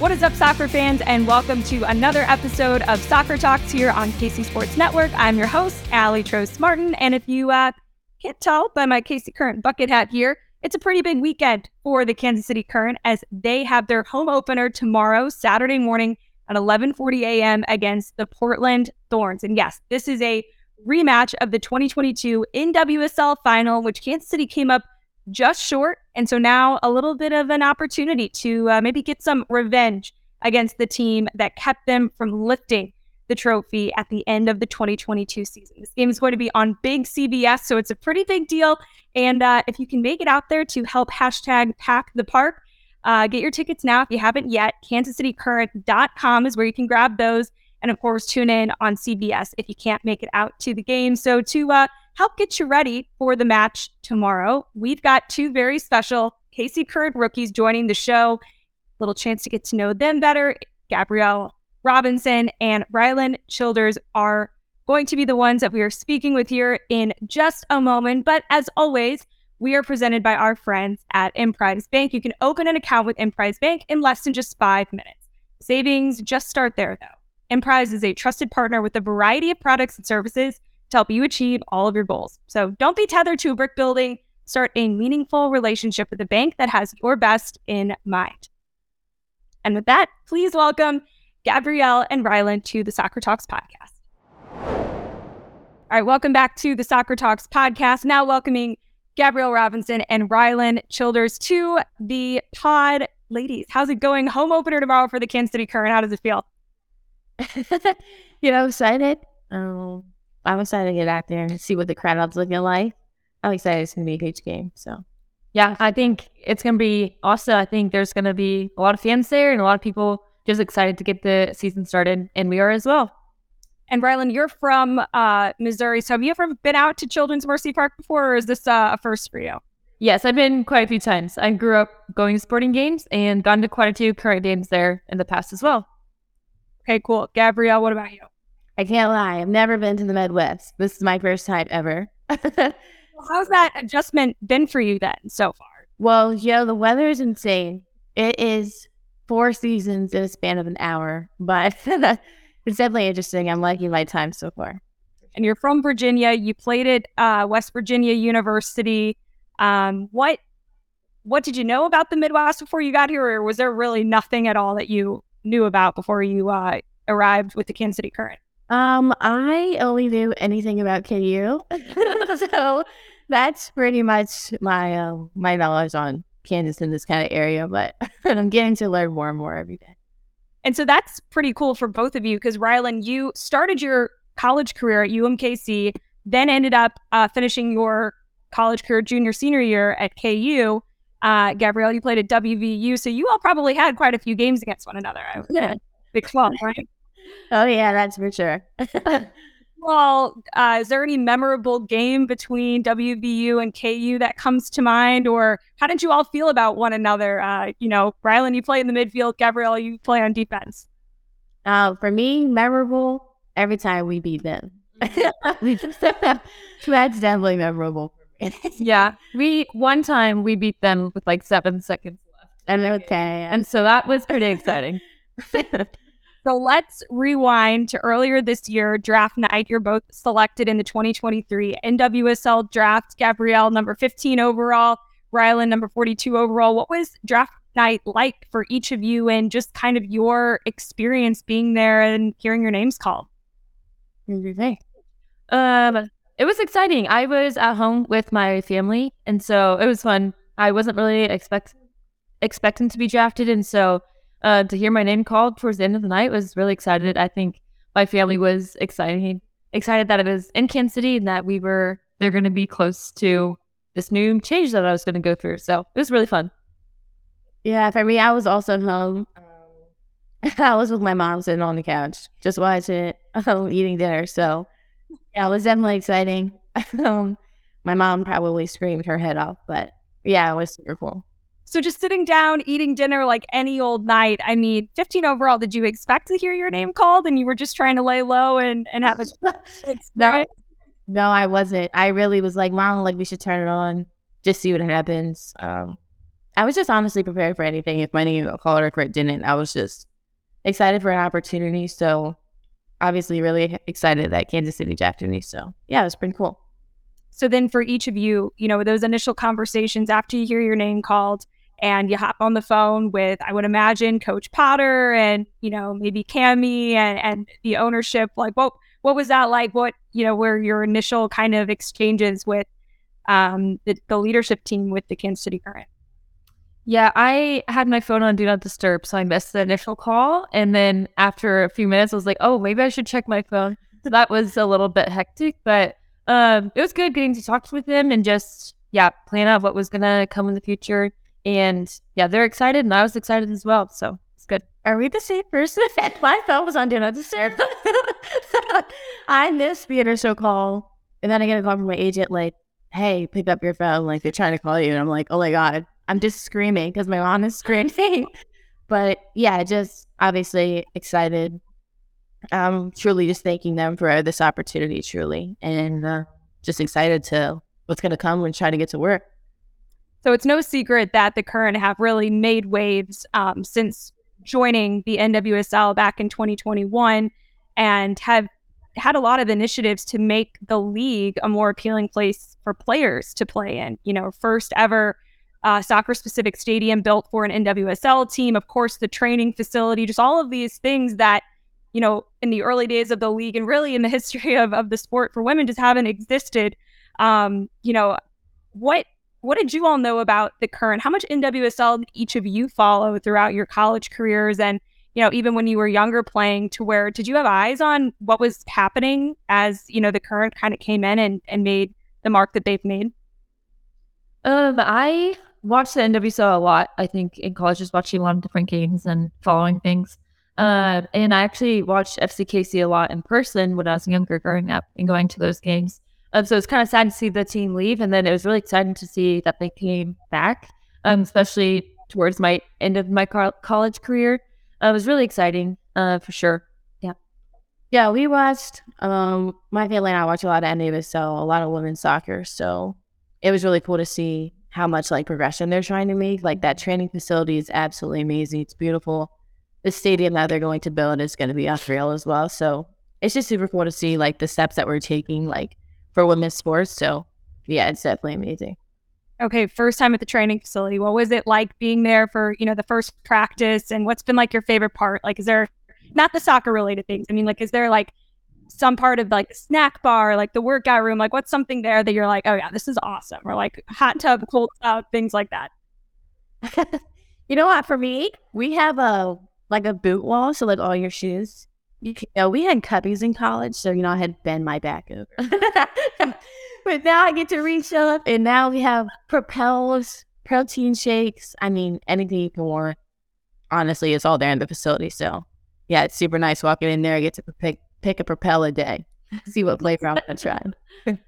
What is up, soccer fans, and welcome to another episode of Soccer Talks here on KC Sports Network. I'm your host, Aly Trost Martin, and if you uh, can't tell by my KC Current bucket hat here, it's a pretty big weekend for the Kansas City Current as they have their home opener tomorrow, Saturday morning at 11:40 a.m. against the Portland Thorns. And yes, this is a rematch of the 2022 NWSL final, which Kansas City came up just short. And so now a little bit of an opportunity to uh, maybe get some revenge against the team that kept them from lifting the trophy at the end of the 2022 season. This game is going to be on Big CBS, so it's a pretty big deal. And uh, if you can make it out there to help hashtag pack the park, uh, get your tickets now if you haven't yet. KansasCityCurrent.com is where you can grab those. And of course, tune in on CBS if you can't make it out to the game. So to uh, help get you ready for the match tomorrow, we've got two very special KC Current rookies joining the show. Little chance to get to know them better. Gabrielle Robinson and Rylan Childers are going to be the ones that we are speaking with here in just a moment. But as always, we are presented by our friends at Emprise Bank. You can open an account with Emprise Bank in less than just five minutes. Savings just start there, though. Emprise is a trusted partner with a variety of products and services to help you achieve all of your goals. So don't be tethered to a brick building. Start a meaningful relationship with a bank that has your best in mind. And with that, please welcome Gabrielle and Rylan to the Soccer Talks podcast. All right, welcome back to the Soccer Talks podcast. Now welcoming Gabrielle Robinson and Rylan Childers to the pod. Ladies, how's it going? Home opener tomorrow for the Kansas City Current. How does it feel? you know, excited. Um, I'm excited to get out there and see what the crowd's looking like. I'm excited. It's going to be a huge game. So, yeah, I think it's going to be awesome. I think there's going to be a lot of fans there and a lot of people just excited to get the season started, and we are as well. And Rylan, you're from uh, Missouri, so have you ever been out to Children's Mercy Park before, or is this uh, a first for you? Yes, I've been quite a few times. I grew up going to sporting games and gone to quite a few current games there in the past as well. Okay, cool. Gabrielle, what about you? I can't lie. I've never been to the Midwest. This is my first time ever. well, how's that adjustment been for you then so far? Well, you know, the weather is insane. It is four seasons in a span of an hour, but it's definitely interesting. I'm liking my time so far. And you're from Virginia. You played at uh, West Virginia University. Um, what what did you know about the Midwest before you got here, or was there really nothing at all that you knew about before you uh, arrived with the Kansas City Current? Um, I only knew anything about KU, so that's pretty much my uh, my knowledge on Kansas in this kind of area. But I'm getting to learn more and more every day. And so that's pretty cool for both of you because Rylan, you started your college career at UMKC, then ended up uh, finishing your college career junior senior year at KU. Uh, Gabrielle, you played at WVU, so you all probably had quite a few games against one another. Yeah. Big club, right? Oh yeah, that's for sure. well, uh, is there any memorable game between WVU and KU that comes to mind, or how did you all feel about one another? Uh, you know, Rylan, you play in the midfield. Gabrielle, you play on defense. Uh, for me, memorable every time we beat them. That's definitely memorable. yeah, we one time we beat them with like seven seconds left. And okay, and so that was pretty exciting. So let's rewind to earlier this year, draft night. You're both selected in the 2023 NWSL draft. Gabrielle, number 15 overall, Rylan, number 42 overall. What was draft night like for each of you and just kind of your experience being there and hearing your names called? Um, it was exciting. I was at home with my family, and so it was fun. I wasn't really expect expecting to be drafted, and so uh, to hear my name called towards the end of the night was really excited. I think my family was excited, excited that it was in Kansas City and that we were they're going to be close to this new change that I was going to go through. So it was really fun. Yeah, for me, I was also home. I was with my mom sitting on the couch, just watching, um, eating dinner. So yeah, it was definitely exciting. um, my mom probably screamed her head off, but yeah, it was super cool. So just sitting down, eating dinner like any old night. I mean, 15 overall, did you expect to hear your name called and you were just trying to lay low and, and have a no, no, I wasn't. I really was like, Mom, like we should turn it on, just see what happens. Um, I was just honestly prepared for anything. If my name got called or if it didn't, I was just excited for an opportunity. So obviously really excited that Kansas City drafted me. So yeah, it was pretty cool. So then for each of you, you know, those initial conversations after you hear your name called, and you hop on the phone with, I would imagine, Coach Potter and, you know, maybe Cami and, and the ownership. Like, what, what was that like? What, you know, were your initial kind of exchanges with um, the, the leadership team with the Kansas City Current? Yeah, I had my phone on Do Not Disturb, so I missed the initial call. And then after a few minutes, I was like, oh, maybe I should check my phone. So that was a little bit hectic, but um, it was good getting to talk with them and just, yeah, plan out what was going to come in the future. And yeah, they're excited, and I was excited as well. So it's good. Are we the same person? My phone was on Do Not Disturb. I missed the initial call, and then I get a call from my agent like, "Hey, pick up your phone. Like they're trying to call you." And I'm like, "Oh my god!" I'm just screaming because my mom is screaming. but yeah, just obviously excited. Um, truly just thanking them for this opportunity, truly, and uh, just excited to what's going to come when trying to get to work. So it's no secret that the current have really made waves um, since joining the NWSL back in 2021 and have had a lot of initiatives to make the league a more appealing place for players to play in. You know, first ever uh, soccer specific stadium built for an NWSL team, of course, the training facility, just all of these things that, you know, in the early days of the league and really in the history of, of the sport for women just haven't existed. Um, you know, what what did you all know about the current? How much NWSL did each of you follow throughout your college careers? And, you know, even when you were younger playing to where did you have eyes on what was happening as, you know, the current kind of came in and, and made the mark that they've made? Um, I watched the NWSL a lot, I think, in college, just watching a lot of different games and following things. Uh, and I actually watched FCKC a lot in person when I was younger growing up and going to those games. Um, so it's kind of sad to see the team leave, and then it was really exciting to see that they came back, um, especially towards my end of my co- college career. Uh, it was really exciting, uh, for sure. Yeah, yeah. We watched. Um, my family and I watch a lot of NWSL, a lot of women's soccer. So it was really cool to see how much like progression they're trying to make. Like that training facility is absolutely amazing. It's beautiful. The stadium that they're going to build is going to be unreal as well. So it's just super cool to see like the steps that we're taking, like for women's sports. So yeah, it's definitely amazing. Okay, first time at the training facility. What was it like being there for, you know, the first practice and what's been like your favorite part? Like is there not the soccer related things? I mean, like is there like some part of like the snack bar, like the workout room, like what's something there that you're like, oh yeah, this is awesome, or like hot tub, cold tub, things like that. you know what? For me, we have a like a boot wall, so like all your shoes you know, we had cubbies in college, so you know I had bend my back over. but now I get to reach up, and now we have propels, protein shakes. I mean, anything you can want. Honestly, it's all there in the facility. So, yeah, it's super nice walking in there. I get to pick pick a propel a day. see what flavor I'm gonna try.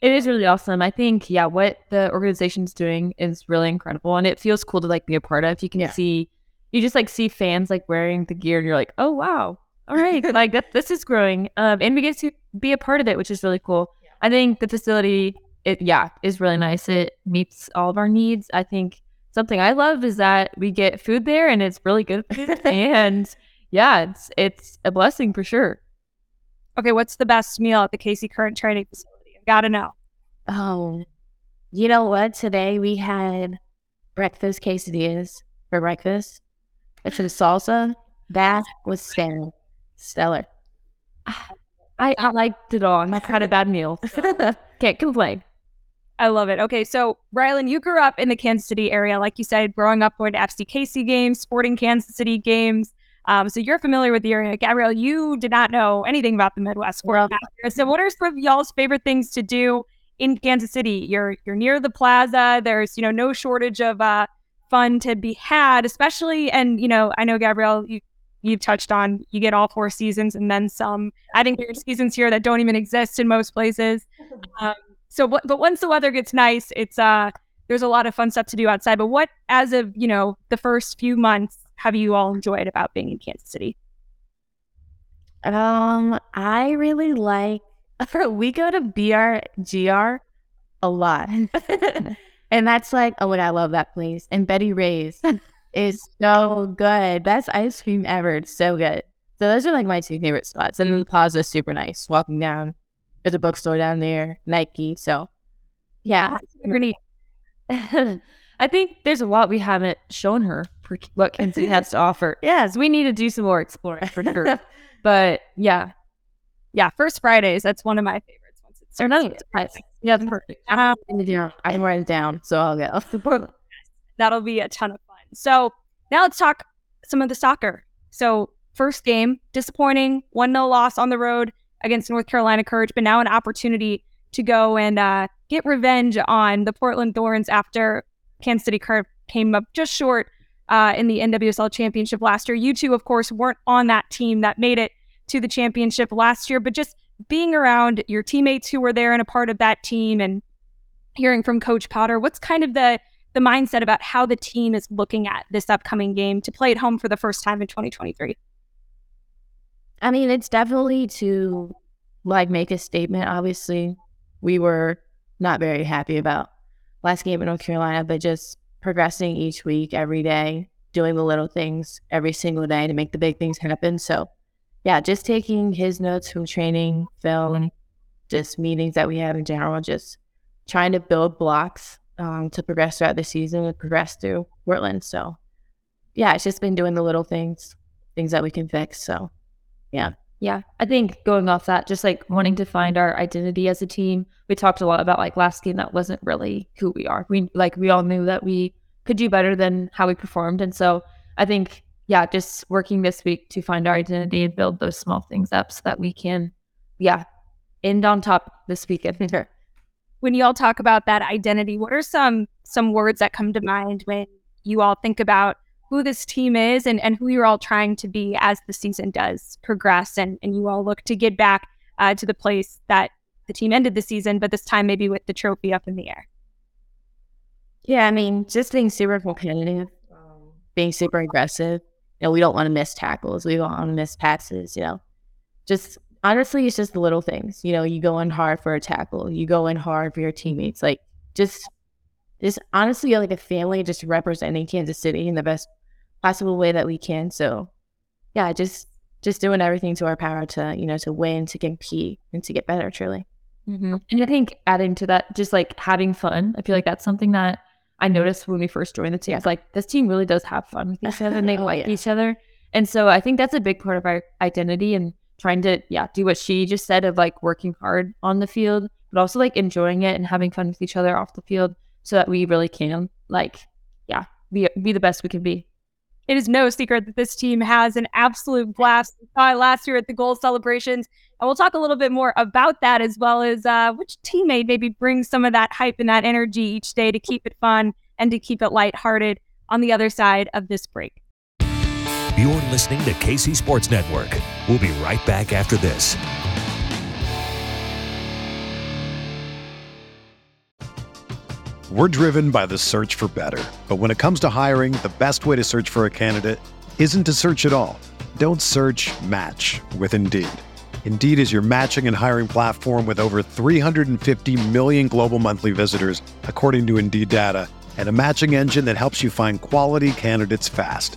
It is really awesome. I think, yeah, what the organization's doing is really incredible, and it feels cool to like be a part of. You can Yeah. see, you just like see fans like wearing the gear, and you're like, oh wow, all right, like that, this is growing, um, and we get to be a part of it, which is really cool. I think the facility, it yeah, is really nice. It meets all of our needs. I think something I love is that we get food there, and it's really good food, and yeah, it's it's a blessing for sure. Okay, what's the best meal at the KC Current Training Facility? I gotta know. Oh, you know what? Today we had breakfast quesadillas for breakfast. It's a salsa. That was stellar. Stellar. I, I liked it all. I've had a bad meal. Can't complain. I love it. Okay, so Rylan, you grew up in the Kansas City area, like you said, growing up going to FCKC games, sporting Kansas City games. Um, so you're familiar with the area. Gabrielle, you did not know anything about the Midwest. for Well- So what are some of y'all's favorite things to do in Kansas City? You're you're near the plaza. There's you know no shortage of uh, fun to be had, especially and you know I know Gabrielle you you've touched on you get all four seasons and then some. I think there are seasons here that don't even exist in most places. Um, so but, but once the weather gets nice, it's uh there's a lot of fun stuff to do outside. But what as of you know the first few months have you all enjoyed about being in Kansas City? Um, I really like. we go to BRGR a lot, and that's like, oh, and I love that place. And Betty Ray's is so good. Best ice cream ever. It's so good. So those are like my two favorite spots. And then the plaza is super nice. Walking down, there's a bookstore down there, Nike. So yeah, Pretty I think there's a lot we haven't shown her for what Kansas has to offer. Yes, we need to do some more exploring for sure. but yeah, yeah, first Fridays. That's one of my favorites. Once it's nice. Yeah, perfect. I'm writing it down. I'm writing it down, so I'll go. that'll be a ton of. So now let's talk some of the soccer. So first game, disappointing, one 0 loss on the road against North Carolina Courage, but now an opportunity to go and uh, get revenge on the Portland Thorns after Kansas City Current came up just short uh, in the NWSL championship last year. You two, of course, weren't on that team that made it to the championship last year, but just being around your teammates who were there and a part of that team and hearing from Coach Potter, what's kind of the the mindset about how the team is looking at this upcoming game to play at home for the first time in 2023? I mean, it's definitely to like make a statement. Obviously, we were not very happy about last game in North Carolina, but just progressing each week, every day, doing the little things every single day to make the big things happen. So, yeah, just taking his notes from training, film, just meetings that we have in general, just trying to build blocks um, to progress throughout the season and progress through Portland. So, yeah, it's just been doing the little things, things that we can fix. So, yeah. Yeah, I think going off that, just like wanting to find our identity as a team. We talked a lot about like last game that wasn't really who we are. We like we all knew that we could do better than how we performed, and so I think yeah, just working this week to find our identity and build those small things up so that we can yeah end on top this weekend. When you all talk about that identity, what are some some words that come to mind when you all think about who this team is and, and who you're all trying to be as the season does progress and, and you all look to get back uh, to the place that the team ended the season, but this time maybe with the trophy up in the air. Yeah, I mean, just being super competitive, um, being super aggressive. You know, we don't want to miss tackles. We don't want to miss passes. You know, just honestly, it's just the little things. You know, you go in hard for a tackle. You go in hard for your teammates. Like just, just honestly, like a family, just representing Kansas City in the best possible way that we can. So, yeah, just just doing everything to our power to you know to win, to compete, and to get better. Truly. Mm-hmm. And I think adding to that, just like having fun. I feel like that's something that I noticed when we first joined the team. It's like this team really does have fun with each other and they Oh, like yeah. each other. And so I think that's a big part of our identity and trying to, yeah, do what she just said of like working hard on the field, but also like enjoying it and having fun with each other off the field so that we really can like, yeah, be, be the best we can be. It is no secret that this team has an absolute blast. It last year at the goal celebrations. And we'll talk a little bit more about that as well as uh, which teammate maybe brings some of that hype and that energy each day to keep it fun and to keep it lighthearted on the other side of this break listening to KC Sports Network. We'll be right back after this. We're driven by the search for better. But when it comes to hiring, the best way to search for a candidate isn't to search at all. Don't search match with Indeed. Indeed is your matching and hiring platform with over 350 million global monthly visitors, according to Indeed data, and a matching engine that helps you find quality candidates fast.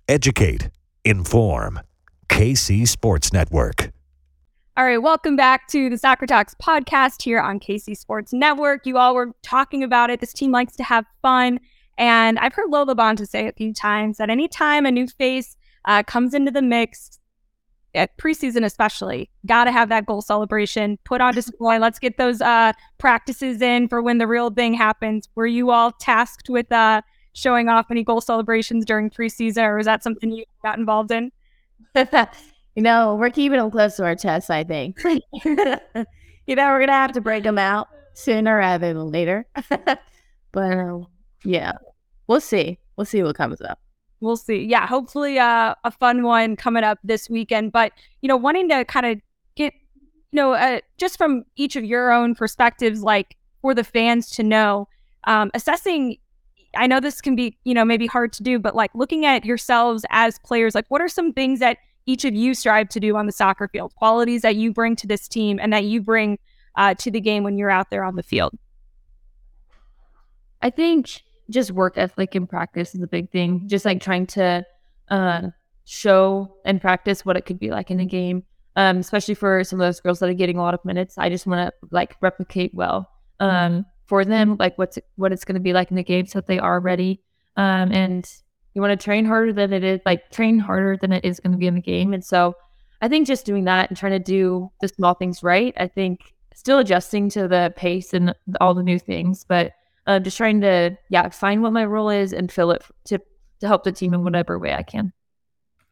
educate, inform. KC Sports Network. All right, welcome back to the Soccer Talks podcast here on KC Sports Network. You all were talking about it. This team likes to have fun. And I've heard Lo LaBonta say a few times that anytime a new face uh, comes into the mix, at preseason especially, got to have that goal celebration, put on display. Let's get those uh, practices in for when the real thing happens. Were you all tasked with uh, showing off any goal celebrations during preseason, or was that something you got involved in? you know, we're keeping them close to our chest, I think. you know, we're going to have to break them out sooner rather than later. but um, yeah, we'll see. We'll see what comes up. We'll see. Yeah, hopefully uh, a fun one coming up this weekend. But, you know, wanting to kind of get, you know, uh, just from each of your own perspectives, like for the fans to know, um, assessing I know this can be, you know, maybe hard to do, but like looking at yourselves as players, like what are some things that each of you strive to do on the soccer field, qualities that you bring to this team and that you bring uh, to the game when you're out there on the field? I think just work ethic and practice is a big thing. Just like trying to uh, show and practice what it could be like in a game, um, especially for some of those girls that are getting a lot of minutes. I just want to like replicate well. Um, for them, like what's what it's going to be like in the game, so that they are ready. Um, and you want to train harder than it is, like train harder than it is going to be in the game. And so, I think just doing that and trying to do the small things right. I think still adjusting to the pace and all the new things, but uh, just trying to yeah find what my role is and fill it to to help the team in whatever way I can.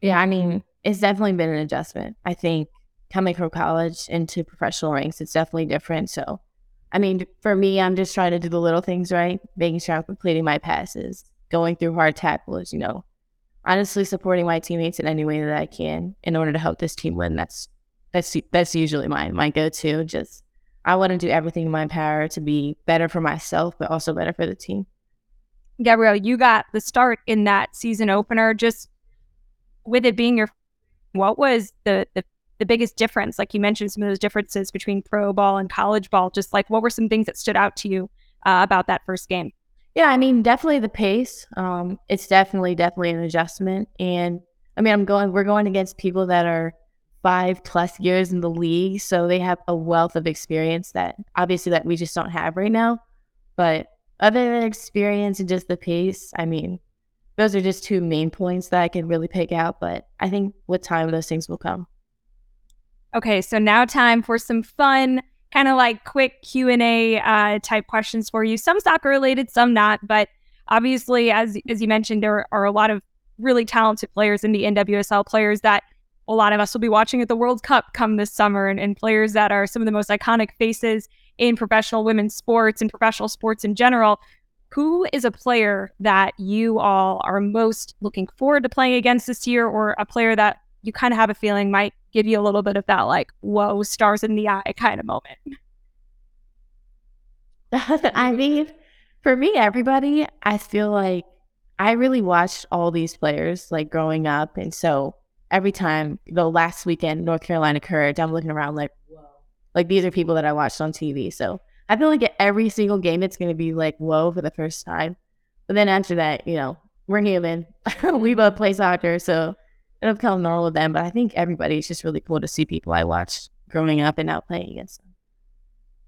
Yeah, I mean, it's definitely been an adjustment. I think coming from college into professional ranks, it's definitely different. So I mean, for me, I'm just trying to do the little things right, making sure I'm completing my passes, going through hard tackles, you know, honestly supporting my teammates in any way that I can in order to help this team win. That's that's that's usually my my go to. Just I want to do everything in my power to be better for myself, but also better for the team. Gabrielle, you got the start in that season opener. Just with it being your, what was the the the biggest difference? Like you mentioned, some of those differences between pro ball and college ball. Just like what were some things that stood out to you uh, about that first game? Yeah, I mean, definitely the pace. Um, it's definitely, definitely an adjustment. And I mean, I'm going, we're going against people that are five plus years in the league. So they have a wealth of experience that obviously that we just don't have right now. But other than experience and just the pace, I mean, those are just two main points that I can really pick out. But I think with time, those things will come. Okay, so now time for some fun, kind of like quick Q and A uh, type questions for you. Some soccer related, some not. But obviously, as as you mentioned, there are a lot of really talented players in the NWSL. Players that a lot of us will be watching at the World Cup come this summer, and, and players that are some of the most iconic faces in professional women's sports and professional sports in general. Who is a player that you all are most looking forward to playing against this year, or a player that you kind of have a feeling might give you a little bit of that like whoa stars in the eye kind of moment? I mean, for me, everybody, I feel like I really watched all these players like growing up. And so every time the last weekend North Carolina Courage, I'm looking around like, whoa. Like these are people that I watched on TV. So I feel like at every single game it's gonna be like whoa for the first time. But then after that, you know, we're human. we both play soccer, so it'll become normal with them. But I think everybody it's just really cool to see people I watched growing up and now playing against them.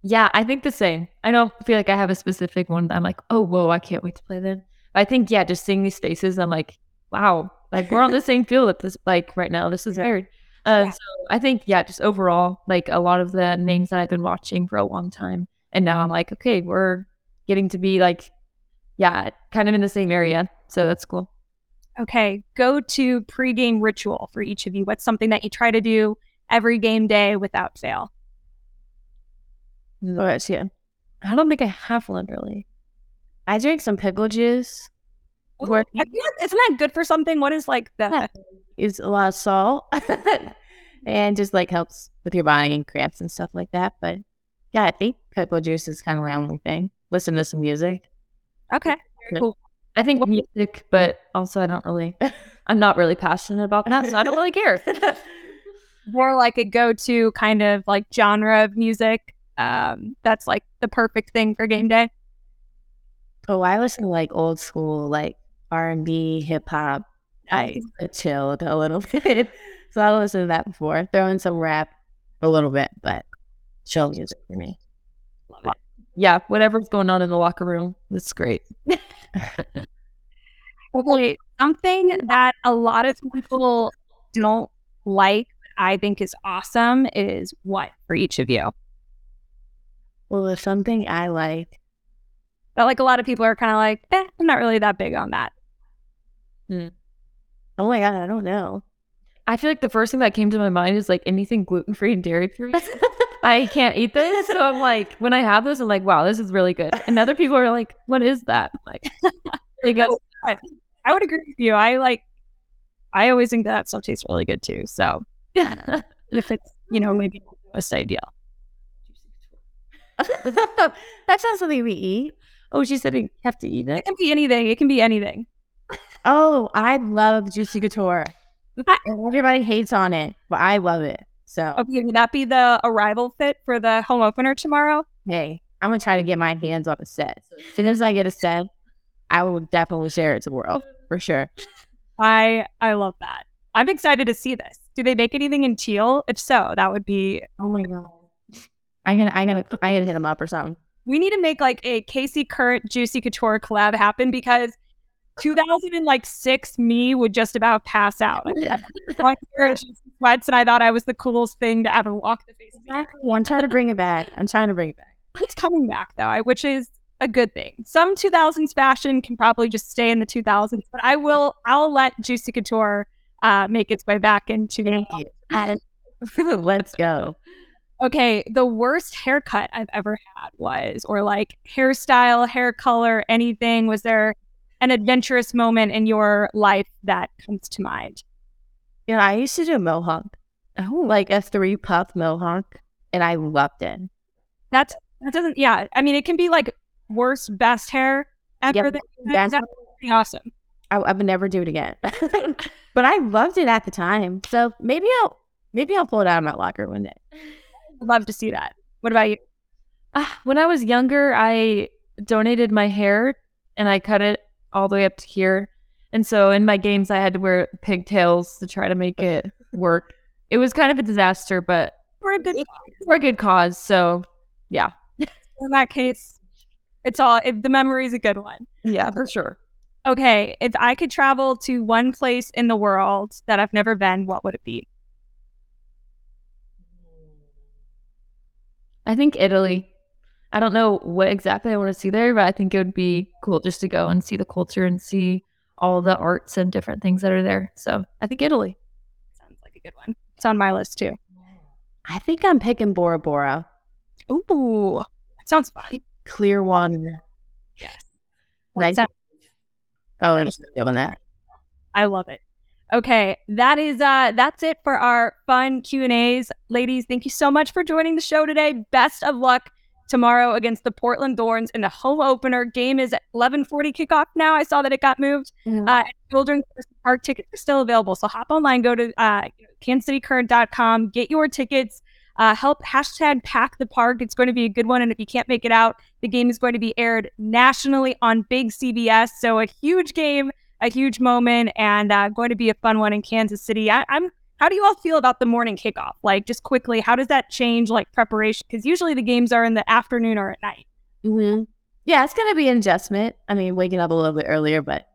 Yeah, I think the same. I don't feel like I have a specific one that I'm like, oh, whoa, I can't wait to play them. But I think, yeah, just seeing these faces, I'm like, wow, like we're on the same field at this, like right now. This is weird. Uh, Yeah. So I think, yeah, just overall, like a lot of the names that I've been watching for a long time. And now I'm like, okay, we're getting to be like, yeah, kind of in the same area. So that's cool. Okay, go to pregame ritual for each of you. What's something that you try to do every game day without fail? Yeah. I don't think I have one really. I drink some pickle juice. I Isn't that good for something? What is like the. It's a lot of salt and just like helps with your body and cramps and stuff like that. But yeah, I think pickle juice is kind of my only thing. Listen to some music. okay? Cool. I think music, but also I don't really, I'm not really passionate about that. So I don't really care. More like a go-to kind of like genre of music. Um, that's like the perfect thing for game day. Oh, I listen to like old school, like R and B, hip hop. I chilled a little bit, so I listened to that before. Throw in some rap a little bit, but chill music for me. Yeah, whatever's going on in the locker room, that's great. Okay, something that a lot of people don't like, I think is awesome, is what for each of you. Well, there's something I like. But like a lot of people are kind of like, eh, I'm not really that big on that. Oh my god, I don't know. I feel like the first thing that came to my mind is like anything gluten free and dairy free. I can't eat this. So I'm like, when I have this, I'm like, wow, this is really good. And other people are like, what is that? I'm like, they go, oh, I would agree with you. I like, I always think that stuff tastes really good too. So if it's, you know, maybe not the most ideal. that sounds something we eat. oh, she said you have to eat It it. can be anything. It can be anything. Oh, I love Juicy Couture. Everybody hates on it, but I love it. So Okay, would that be the arrival fit for the home opener tomorrow? hey, I'm gonna try to get my hands on a set. As soon as I get a set, I will definitely share it to the world for sure. I I love that. I'm excited to see this. Do they make anything in teal? If so, that would be. Oh my god. I'm gonna, I'm gonna, I gotta hit them up or something. We need to make like a KC Current Juicy Couture collab happen because 2006 me would just about pass out. Like, sweats, and I thought I was the coolest thing to ever walk the face the earth. I'm trying to bring it back. I'm trying to bring it back. It's coming back though, which is a good thing. Some 2000s fashion can probably just stay in the 2000s, but I will. I'll let Juicy Couture uh, make its way back into the. Let's go. Okay, the worst haircut I've ever had was, or like hairstyle, hair color, anything. Was there an adventurous moment in your life that comes to mind? You know, I used to do a mohawk. Oh, like a three puff mohawk, and I loved it. That's that doesn't. Yeah, I mean, it can be like worst, best hair ever. Yep, that's- that's pretty awesome. I, I would never do it again. but I loved it at the time. So maybe I'll maybe I'll pull it out of my locker one day. Love to see that. What about you? Ah, when I was younger, I donated my hair and I cut it all the way up to here. And so in my games, I had to wear pigtails to try to make it work. It was kind of a disaster, but For a good, for a good cause. So yeah, in that case, it's all. If the memory is a good one. yeah, for sure. Okay, if I could travel to one place in the world that I've never been, what would it be? I think Italy. I don't know what exactly I want to see there, but I think it would be cool just to go and see the culture and see all the arts and different things that are there. So I think Italy. Sounds like a good one. It's on my list too. I think I'm picking Bora Bora. Ooh, that sounds fun. Clear one. Yes. Nice. Sounds- Oh, I'm just doing that. I love it. Okay, that is uh that's it for our fun Q&As. Ladies, thank you so much for joining the show today. Best of luck tomorrow against the Portland Thorns in the home opener. Game is at 11:40 kickoff now. I saw that it got moved. Mhm. Uh Children's Park tickets are still available. So hop online, go to uh kansascitycurrent.com, get your tickets. Uh, help hashtag pack the park. It's going to be a good one. And if you can't make it out, the game is going to be aired nationally on Big CBS. So a huge game, a huge moment, and uh, going to be a fun one in Kansas City. I, I'm. How do you all feel about the morning kickoff? Like, just quickly, how does that change like preparation? Because usually the games are in the afternoon or at night. Mhm. Yeah, it's gonna be an adjustment. I mean, waking up a little bit earlier, but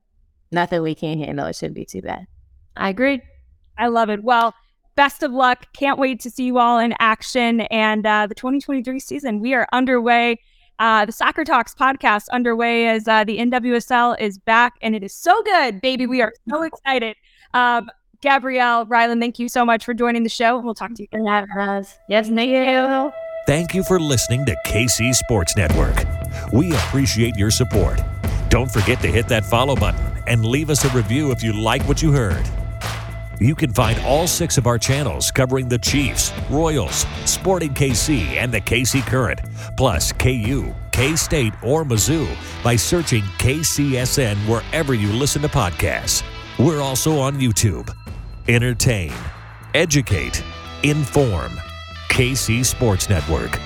nothing we can't handle. It shouldn't be too bad. I agree. I love it. Well, best of luck. Can't wait to see you all in action. And uh, the 2023 season, we are underway. Uh, the Soccer Talks podcast underway as uh, the NWSL is back, and it is so good, baby. We are so excited. Um, Gabrielle, Rylan, thank you so much for joining the show. We'll talk to you. And Yes, thank you. Thank you for listening to KC Sports Network. We appreciate your support. Don't forget to hit that follow button and leave us a review if you like what you heard. You can find all six of our channels covering the Chiefs, Royals, Sporting KC, and the KC Current, plus KU, K State, or Mizzou by searching KCSN wherever you listen to podcasts. We're also on YouTube. Entertain, educate, inform. KC Sports Network.